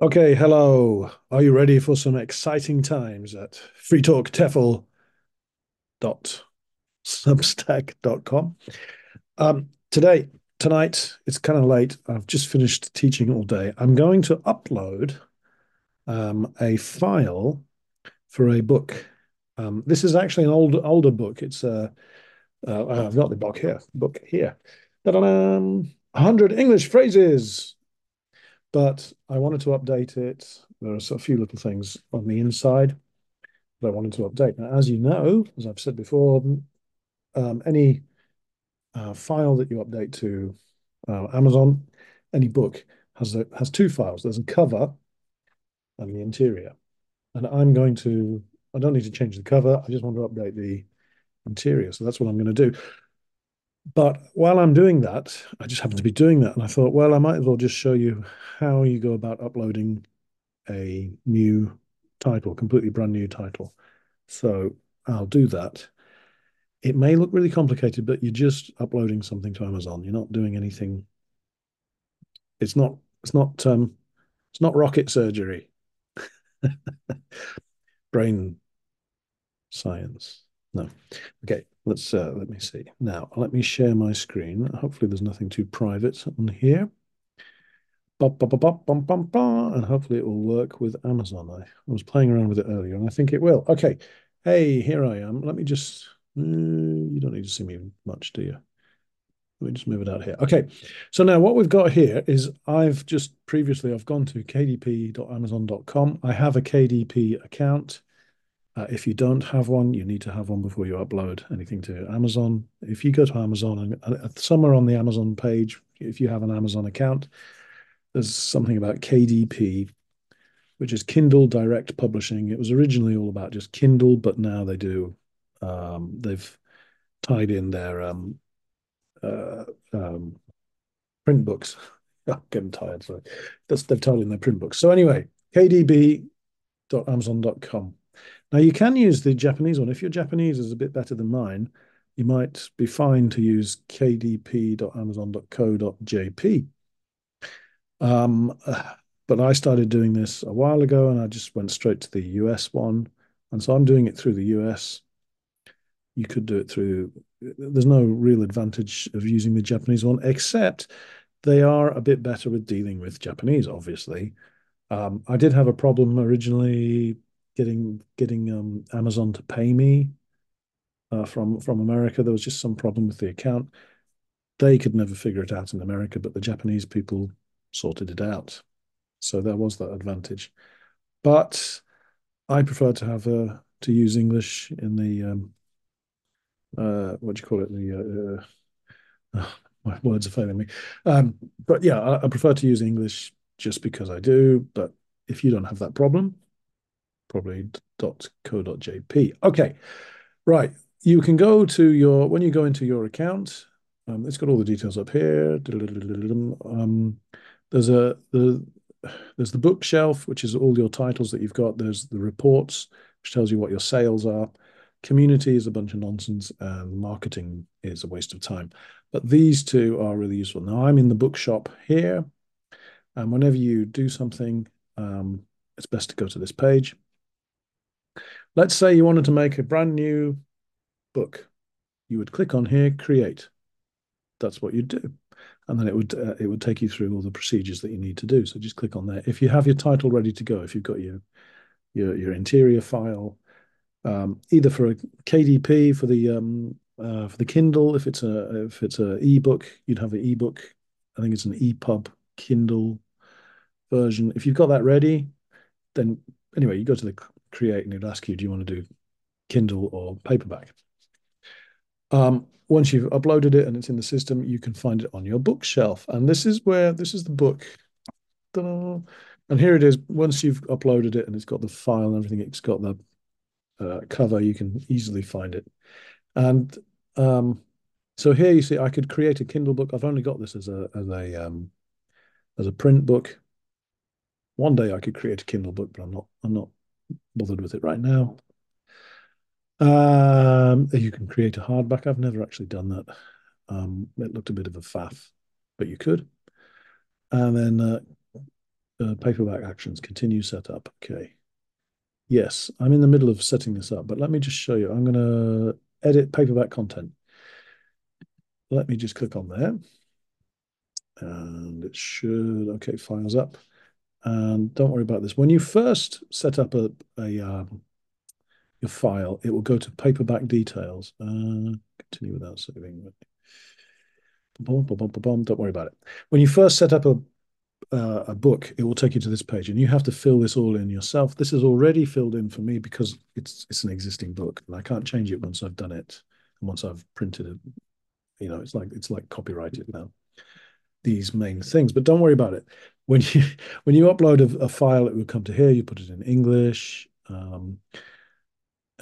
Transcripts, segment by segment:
Okay, hello. Are you ready for some exciting times at freetalktefl.substack.com? Um, today, tonight, it's kind of late. I've just finished teaching all day. I'm going to upload um, a file for a book. Um, this is actually an old, older book. It's uh, uh, I've got the book here. Book here. Ta-da-da! 100 English phrases but I wanted to update it. There are a few little things on the inside that I wanted to update. Now, as you know, as I've said before, um, any uh, file that you update to uh, Amazon, any book has a, has two files. There's a cover and the interior. And I'm going to, I don't need to change the cover. I just want to update the interior. So that's what I'm going to do. But while I'm doing that, I just happen to be doing that. And I thought, well, I might as well just show you how you go about uploading a new title, completely brand new title. So I'll do that. It may look really complicated, but you're just uploading something to Amazon. You're not doing anything. It's not, it's not, um, it's not rocket surgery. Brain science. No. Okay, let's uh, let me see. Now, let me share my screen. Hopefully there's nothing too private on here. And hopefully it will work with Amazon. I, I was playing around with it earlier and I think it will. Okay. Hey, here I am. Let me just, uh, you don't need to see me much, do you? Let me just move it out here. Okay. So now what we've got here is I've just previously, I've gone to kdp.amazon.com. I have a KDP account. Uh, if you don't have one, you need to have one before you upload anything to Amazon. If you go to Amazon and uh, somewhere on the Amazon page, if you have an Amazon account, there's something about KDP, which is Kindle Direct Publishing. It was originally all about just Kindle, but now they do, um, they've tied in their um, uh, um, print books. I'm getting tired, sorry. That's, they've tied in their print books. So anyway, kdp.amazon.com. Now you can use the Japanese one. If your Japanese is a bit better than mine, you might be fine to use kdp.amazon.co.jp. Um, but I started doing this a while ago and I just went straight to the US one. And so I'm doing it through the US. You could do it through, there's no real advantage of using the Japanese one, except they are a bit better with dealing with Japanese, obviously. Um, I did have a problem originally getting getting um, Amazon to pay me uh, from from America. There was just some problem with the account. They could never figure it out in America, but the Japanese people sorted it out. So there was that advantage. But I prefer to have uh, to use English in the um, uh, what do you call it? The uh, uh my words are failing me. Um, but yeah, I, I prefer to use English just because I do. But if you don't have that problem, probably .co.jp. Okay, right. You can go to your, when you go into your account, um, it's got all the details up here. Um, there's a, the, there's the bookshelf, which is all your titles that you've got. There's the reports, which tells you what your sales are. Community is a bunch of nonsense and marketing is a waste of time. But these two are really useful. Now I'm in the bookshop here. And whenever you do something, um, it's best to go to this page. Let's say you wanted to make a brand new book. You would click on here, create. That's what you'd do. And then it would uh, it would take you through all the procedures that you need to do. So just click on there. If you have your title ready to go, if you've got your your, your interior file, um, either for a KDP for the um, uh, for the Kindle, if it's a if it's a ebook, you'd have an ebook. I think it's an EPUB Kindle version. If you've got that ready, then anyway, you go to the create and it'll ask you, do you want to do Kindle or paperback? Um, once you've uploaded it and it's in the system, you can find it on your bookshelf. And this is where, this is the book. And here it is. Once you've uploaded it and it's got the file and everything, it's got the uh, cover, you can easily find it. And um, so here you see, I could create a Kindle book. I've only got this as a as a um, as a print book. One day I could create a Kindle book, but I'm not I'm not bothered with it right now. Um, you can create a hardback. I've never actually done that. Um, it looked a bit of a faff, but you could. And then uh, uh, paperback actions, continue setup. Okay. Yes, I'm in the middle of setting this up, but let me just show you. I'm going to edit paperback content. Let me just click on there. And it should, okay, files up. And don't worry about this. When you first set up a, a um, your file, it will go to paperback details. Uh, continue without saving. Boom, boom, boom, boom, don't worry about it. When you first set up a uh, a book, it will take you to this page, and you have to fill this all in yourself. This is already filled in for me because it's it's an existing book, and I can't change it once I've done it and once I've printed it. You know, it's like it's like copyrighted now. These main things, but don't worry about it. When you when you upload a, a file, it will come to here. You put it in English. Um,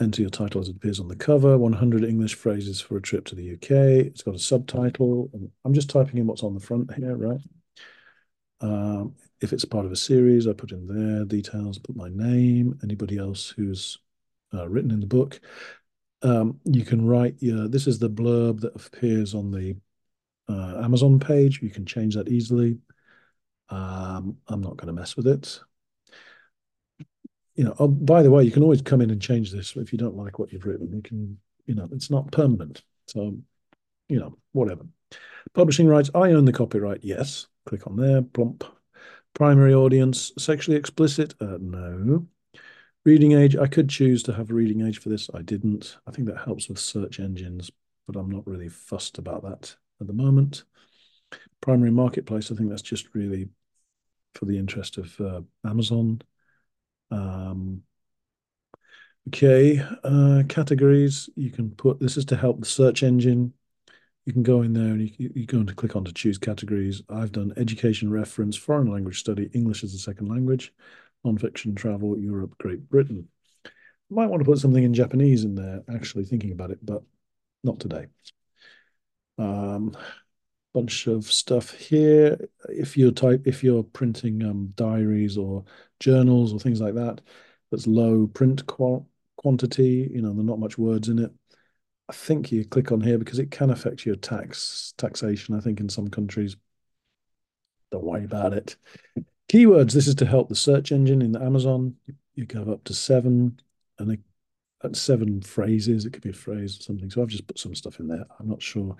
enter your title as it appears on the cover 100 english phrases for a trip to the uk it's got a subtitle i'm just typing in what's on the front here right um, if it's part of a series, I put in their details, put my name, anybody else who's uh, written in the book. Um, you can write your, this is the blurb that appears on the uh, Amazon page. You can change that easily. Um, I'm not going to mess with it. You know, oh, by the way, you can always come in and change this if you don't like what you've written. You can, you know, it's not permanent. So, you know, whatever. Publishing rights, I own the copyright, yes. Click on there, plump. Primary audience, sexually explicit? Uh, no. Reading age, I could choose to have a reading age for this. I didn't. I think that helps with search engines, but I'm not really fussed about that at the moment. Primary marketplace, I think that's just really for the interest of uh, Amazon. Um, okay, uh, categories, you can put, this is to help the search engine you can go in there and you, you go to click on to choose categories. I've done education reference, foreign language study, English as a second language, nonfiction, travel, Europe, Great Britain. Might want to put something in Japanese in there, actually thinking about it, but not today. Um, bunch of stuff here. If you're type, if you're printing um, diaries or journals or things like that, that's low print qual quantity. You know, there's not much words in it. I think you click on here because it can affect your tax taxation. I think in some countries. Don't worry about it. Keywords. This is to help the search engine in Amazon. You can have up to seven, and seven phrases. It could be a phrase or something. So I've just put some stuff in there. I'm not sure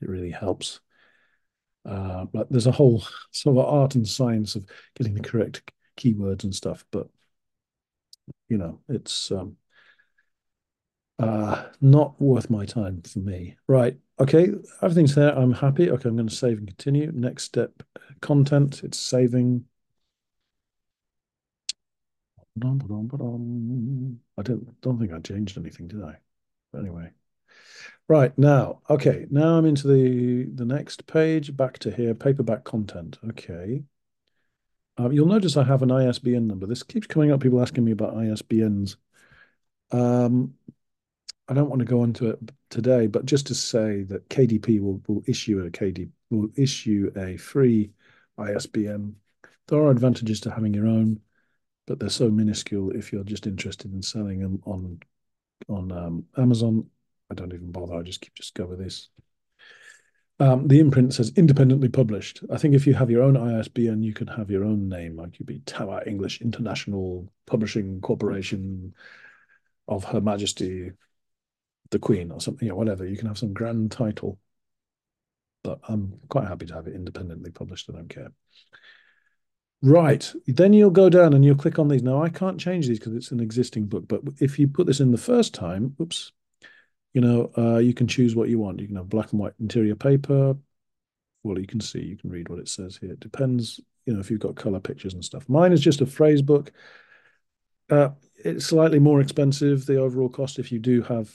it really helps. Uh, but there's a whole sort of art and science of getting the correct keywords and stuff. But you know, it's um, uh, not worth my time for me. Right. Okay. Everything's there. I'm happy. Okay. I'm going to save and continue. Next step, content. It's saving. I don't don't think I changed anything, did I? But anyway. Right now, okay, now I'm into the the next page. Back to here, paperback content. Okay. Uh, you'll notice I have an ISBN number. This keeps coming up. People asking me about ISBNs. Um, I don't want to go into it today, but just to say that KDP will, will issue a KD will issue a free ISBN. There are advantages to having your own, but they're so minuscule. If you're just interested in selling them on on um, Amazon, I don't even bother. I just keep just go with this. Um, the imprint says independently published. I think if you have your own ISBN, you can have your own name, like you'd be Tower English International Publishing Corporation of Her Majesty the Queen or something, you know, whatever. You can have some grand title, but I'm quite happy to have it independently published. I don't care. Right. Then you'll go down and you'll click on these. Now, I can't change these because it's an existing book, but if you put this in the first time, oops, you know, uh, you can choose what you want. You can have black and white interior paper. Well, you can see, you can read what it says here. It depends, you know, if you've got color pictures and stuff. Mine is just a phrase book. Uh, it's slightly more expensive, the overall cost, if you do have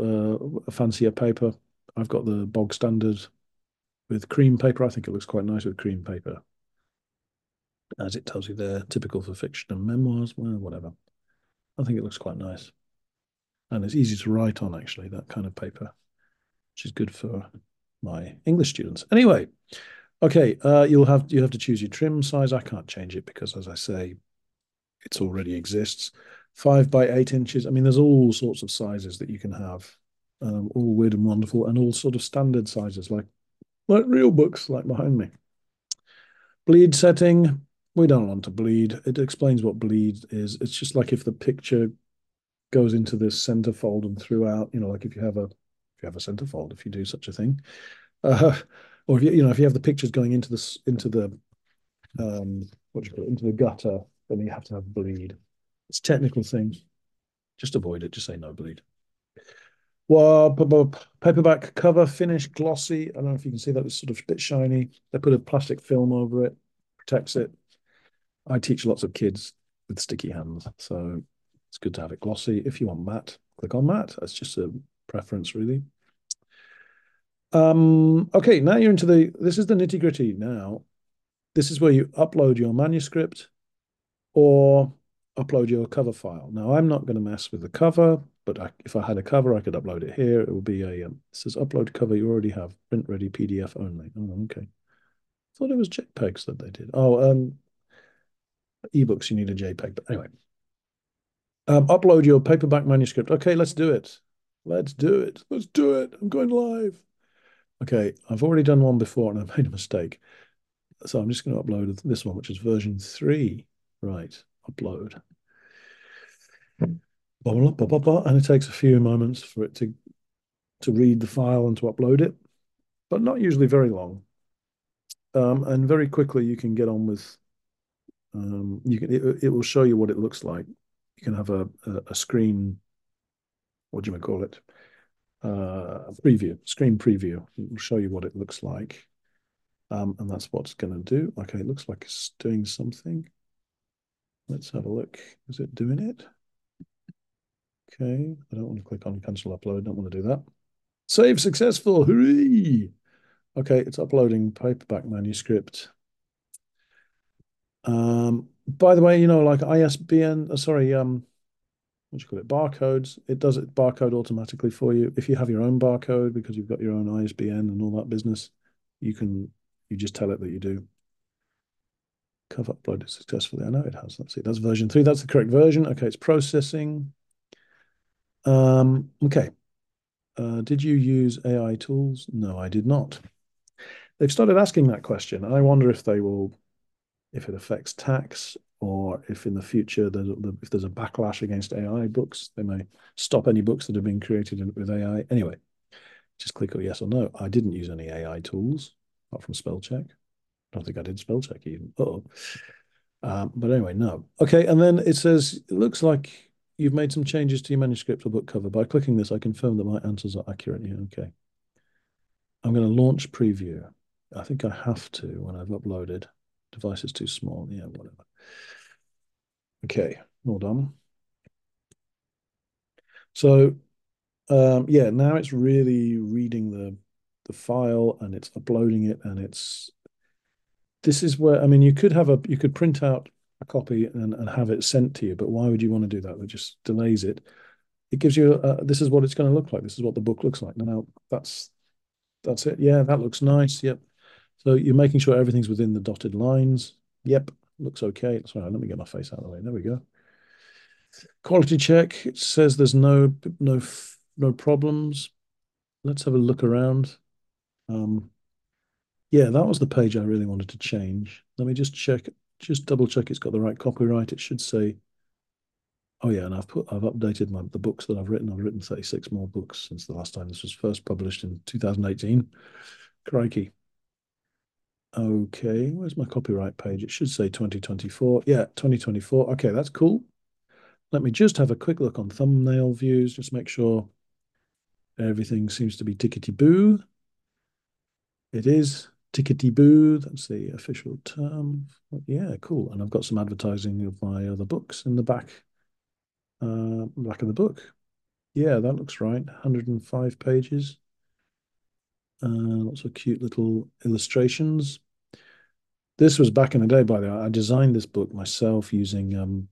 uh, a fancier paper. I've got the bog standard with cream paper. I think it looks quite nice with cream paper. As it tells you there, typical for fiction and memoirs, well, whatever. I think it looks quite nice. And it's easy to write on, actually, that kind of paper, which is good for my English students. Anyway, okay, uh, you'll have you have to choose your trim size. I can't change it because, as I say, it already exists five by eight inches. I mean, there's all sorts of sizes that you can have, um, all weird and wonderful, and all sort of standard sizes, like like real books, like behind me. Bleed setting. we don't want to bleed. It explains what bleed is. It's just like if the picture goes into this centerfold and throughout, you know, like if you have a if you have a centerfold, if you do such a thing, uh, or if you you know if you have the pictures going into this into the um what do you call it into the gutter, then you have to have bleed. It's technical things. Just avoid it. Just say no bleed. Well, paperback cover finish glossy. I don't know if you can see that. It's sort of a bit shiny. They put a plastic film over it, protects it. I teach lots of kids with sticky hands, so it's good to have it glossy. If you want matte, click on matte. That's just a preference, really. Um, okay, now you're into the, this is the nitty gritty now. This is where you upload your manuscript or upload your cover file. Now, I'm not going to mess with the cover, but I, if I had a cover, I could upload it here. It will be a, um, it says upload cover you already have, print ready PDF only. Oh, okay. thought it was JPEGs that they did. Oh, um, ebooks, you need a JPEG. But anyway, um, upload your paperback manuscript. Okay, let's do it. Let's do it. Let's do it. I'm going live. Okay, I've already done one before and I made a mistake. So I'm just going to upload this one, which is version three. Right, upload. And it takes a few moments for it to to read the file and to upload it, but not usually very long. Um, and very quickly you can get on with um, you can it, it will show you what it looks like. You can have a, a, screen, what do you call it? Uh, preview, screen preview. It will show you what it looks like. Um, and that's what it's going to do. Okay, it looks like it's doing something. Let's have a look. Is it doing it? Okay, I don't want to click on cancel upload. Don't want to do that. Save successful. Hooray! Okay, it's uploading paperback manuscript. Um, by the way, you know, like ISBN, uh, sorry, um, what do you call it? Barcodes. It does it barcode automatically for you. If you have your own barcode because you've got your own ISBN and all that business, you can you just tell it that you do. Cover uploaded successfully. I know it has. Let's see. That's version three. That's the correct version. Okay, it's processing. Um, okay. Uh, did you use AI tools? No, I did not. They've started asking that question. And I wonder if they will if it affects tax or if in the future there's if there's a backlash against AI books, they may stop any books that have been created with AI. Anyway, just click on yes or no. I didn't use any AI tools apart from spell check. I don't think I did spell check even. Oh. Um, but anyway, no. Okay, and then it says it looks like you've made some changes to your manuscript or book cover. By clicking this, I confirm that my answers are accurate. Yeah, okay. I'm going to launch preview. I think I have to when I've uploaded. Device is too small. Yeah, whatever. Okay, all done. So, um, yeah, now it's really reading the the file and it's uploading it and it's this is where I mean you could have a you could print out a copy and, and have it sent to you, but why would you want to do that? That just delays it. It gives you a, this is what it's going to look like. This is what the book looks like. Now that's that's it. Yeah, that looks nice. Yep. So you're making sure everything's within the dotted lines. Yep, looks okay. Sorry, let me get my face out of the way. There we go. Quality check. It says there's no no no problems. Let's have a look around. Um, yeah, that was the page I really wanted to change. Let me just check, just double check it's got the right copyright. It should say, oh yeah, and I've put I've updated my the books that I've written. I've written 36 more books since the last time this was first published in 2018. Crikey. Okay, where's my copyright page? It should say 2024. Yeah, 2024. Okay, that's cool. Let me just have a quick look on thumbnail views, just make sure everything seems to be tickety-boo. It is tickety-boo. That's the official term. Yeah, cool. And I've got some advertising of my other books in the back, uh, back of the book. Yeah, that looks right. 105 pages. Uh, lots of cute little illustrations. This was back in the day, by the way. I designed this book myself using um,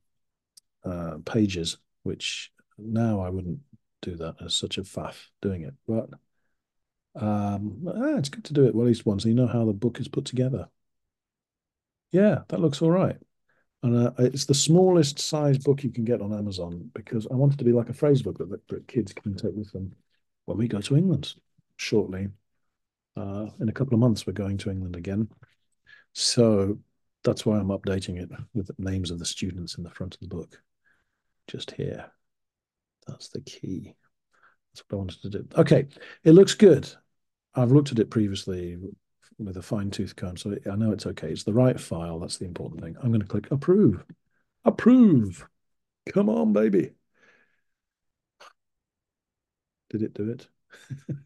uh, pages, which now I wouldn't do that as such a faff doing it. But um, it's good to do it at least once. So you know how the book is put together. Yeah, that looks all right. And uh, it's the smallest size book you can get on Amazon because I want it to be like a phrase book that, that kids can take with them when we go to England shortly. Uh, in a couple of months, we're going to England again. So that's why I'm updating it with the names of the students in the front of the book. Just here. That's the key. That's what I wanted to do. Okay, it looks good. I've looked at it previously with a fine tooth comb, so I know it's okay. It's the right file. That's the important thing. I'm going to click approve. Approve. Come on, baby. Did it do it?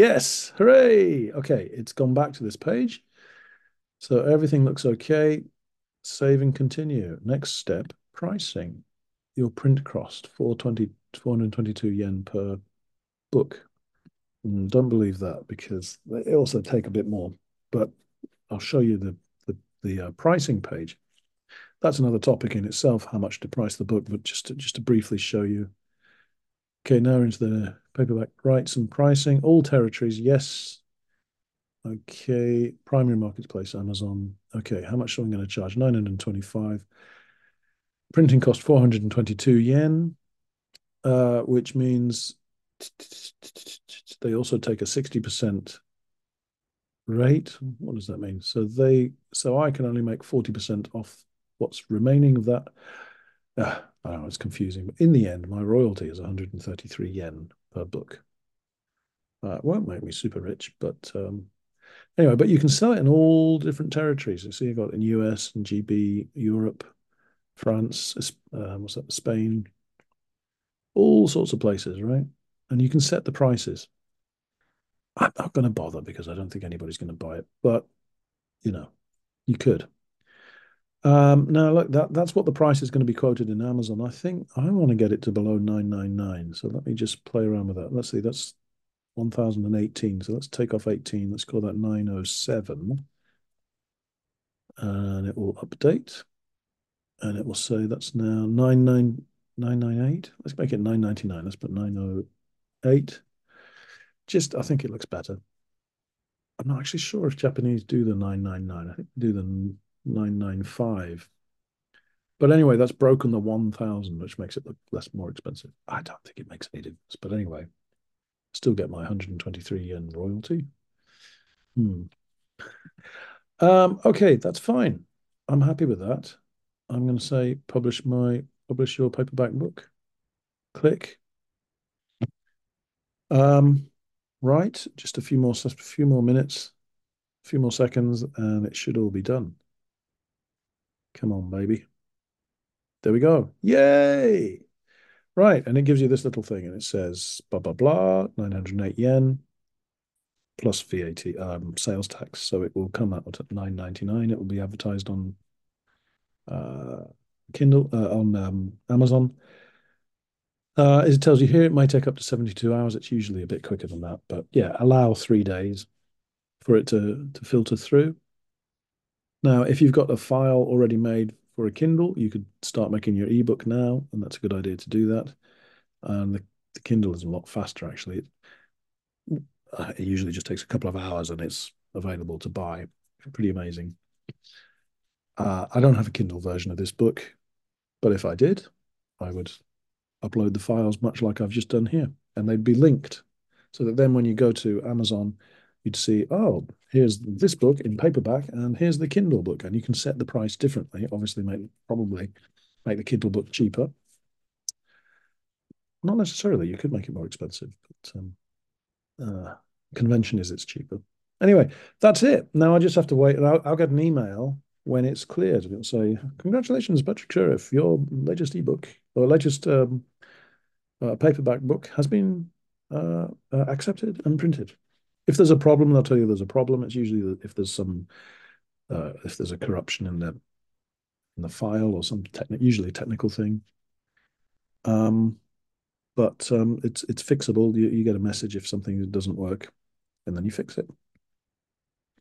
yes, hooray. Okay, it's gone back to this page. So everything looks okay. Save and continue. Next step, pricing. Your print cost, 420, 422 yen per book. Mm, don't believe that because they also take a bit more. But I'll show you the the, the uh, pricing page. That's another topic in itself, how much to price the book, but just to, just to briefly show you. Okay, now into the paperback rights and pricing. All territories, yes. Okay, primary marketplace, Amazon. Okay, how much am I going to charge? 925. Printing cost 422 yen, uh, which means they also take a 60% rate. What does that mean? So they, so I can only make 40% off what's remaining of that. Uh, I know it's confusing, but in the end, my royalty is 133 yen per book. Uh, it won't make me super rich, but um, anyway, but you can sell it in all different territories. You see, you've got in US and GB, Europe, France, um, what's that, Spain, all sorts of places, right? And you can set the prices. I'm not going to bother because I don't think anybody's going to buy it, but you know, you could. Um, now look, that that's what the price is going to be quoted in Amazon. I think I want to get it to below 999. So let me just play around with that. Let's see, that's 1018. So let's take off 18. Let's call that 907. And it will update. And it will say that's now 99998. Let's make it 999. Let's put 908. Just, I think it looks better. I'm not actually sure if Japanese do the 999. I think do the 995. But anyway, that's broken the 1000, which makes it look less more expensive. I don't think it makes any difference. But anyway, still get my 123 yen royalty. Hmm. Um, okay, that's fine. I'm happy with that. I'm going to say publish my publish your paperback book. Click. Um, right, just a few more a few more minutes, a few more seconds, and it should all be done. Come on, baby. There we go. Yay! Right, and it gives you this little thing, and it says blah blah blah, 908 yen plus VAT um, sales tax. So it will come out at 9.99. It will be advertised on uh, Kindle uh, on um, Amazon. Uh, as it tells you here, it may take up to 72 hours. It's usually a bit quicker than that, but yeah, allow three days for it to to filter through. Now, if you've got a file already made for a Kindle, you could start making your ebook now, and that's a good idea to do that. And the, the Kindle is a lot faster, actually. It, uh, it usually just takes a couple of hours and it's available to buy. Pretty amazing. Uh, I don't have a Kindle version of this book, but if I did, I would upload the files much like I've just done here, and they'd be linked so that then when you go to Amazon you'd see, oh, here's this book in paperback, and here's the Kindle book, and you can set the price differently. Obviously, make probably make the Kindle book cheaper. Not necessarily. You could make it more expensive, but um, uh, convention is it's cheaper. Anyway, that's it. Now I just have to wait, and I'll, I'll get an email when it's cleared. It'll say, "Congratulations, Patrick Sheriff, your latest ebook or latest um, uh, paperback book has been uh, uh accepted and printed." If there's a problem, they'll tell you there's a problem. It's usually if there's some uh, if there's a corruption in the in the file or some technical, usually technical thing. Um, but um, it's it's fixable. You, you get a message if something doesn't work, and then you fix it.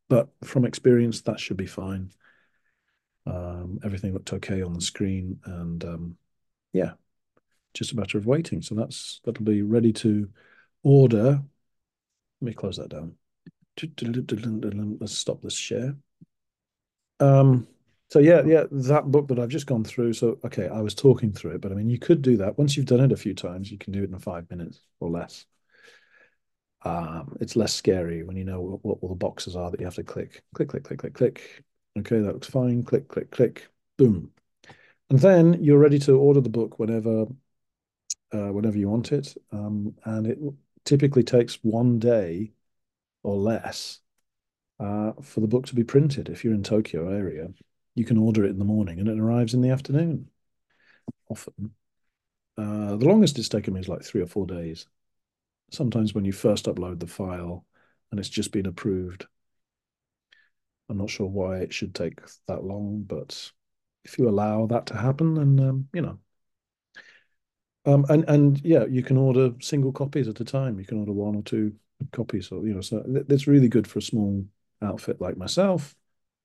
But from experience, that should be fine. Um, everything looked okay on the screen, and um, yeah, just a matter of waiting. So that's that'll be ready to order let me close that down. Let's stop this share. Um, so yeah, yeah, that book that I've just gone through. So okay, I was talking through it, but I mean, you could do that once you've done it a few times. You can do it in five minutes or less. Um, it's less scary when you know what, what all the boxes are that you have to click, click, click, click, click, click. Okay, that looks fine. Click, click, click, boom. And then you're ready to order the book whenever uh, whenever you want it. Um, and it typically takes one day or less uh, for the book to be printed. If you're in Tokyo area, you can order it in the morning and it arrives in the afternoon. Often, uh, the longest it's taken me is like three or four days. Sometimes when you first upload the file and it's just been approved, I'm not sure why it should take that long, but if you allow that to happen, then um, you know. Um, and and yeah, you can order single copies at a time. You can order one or two copies, so you know, so it's really good for a small outfit like myself.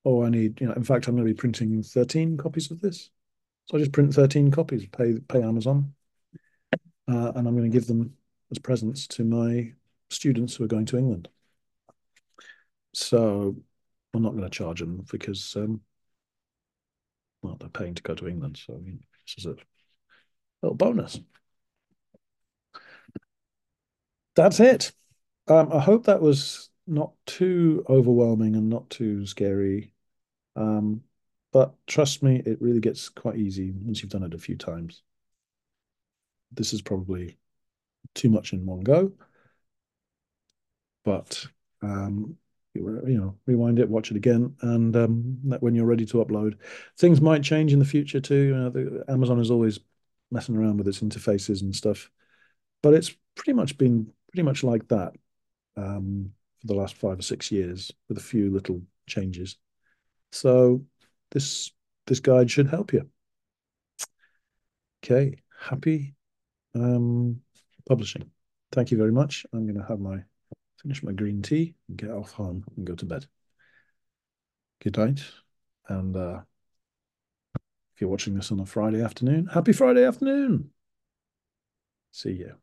Or I need, you know, in fact, I'm going to be printing 13 copies of this. So I just print 13 copies, pay pay Amazon, uh, and I'm going to give them as presents to my students who are going to England. So I'm not going to charge them because, um, well, they're paying to go to England. So I mean, this is a little bonus. That's it. Um, I hope that was not too overwhelming and not too scary. Um, but trust me, it really gets quite easy once you've done it a few times. This is probably too much in one go, but um, you know, rewind it, watch it again, and um, when you're ready to upload, things might change in the future too. You know, the, Amazon is always messing around with its interfaces and stuff, but it's pretty much been pretty much like that um, for the last five or six years, with a few little changes. So this this guide should help you. Okay, happy um, publishing. Thank you very much. I'm going to have my finish my green tea and get off home and go to bed. Good night. And uh, if you're watching this on a Friday afternoon, happy Friday afternoon. See you.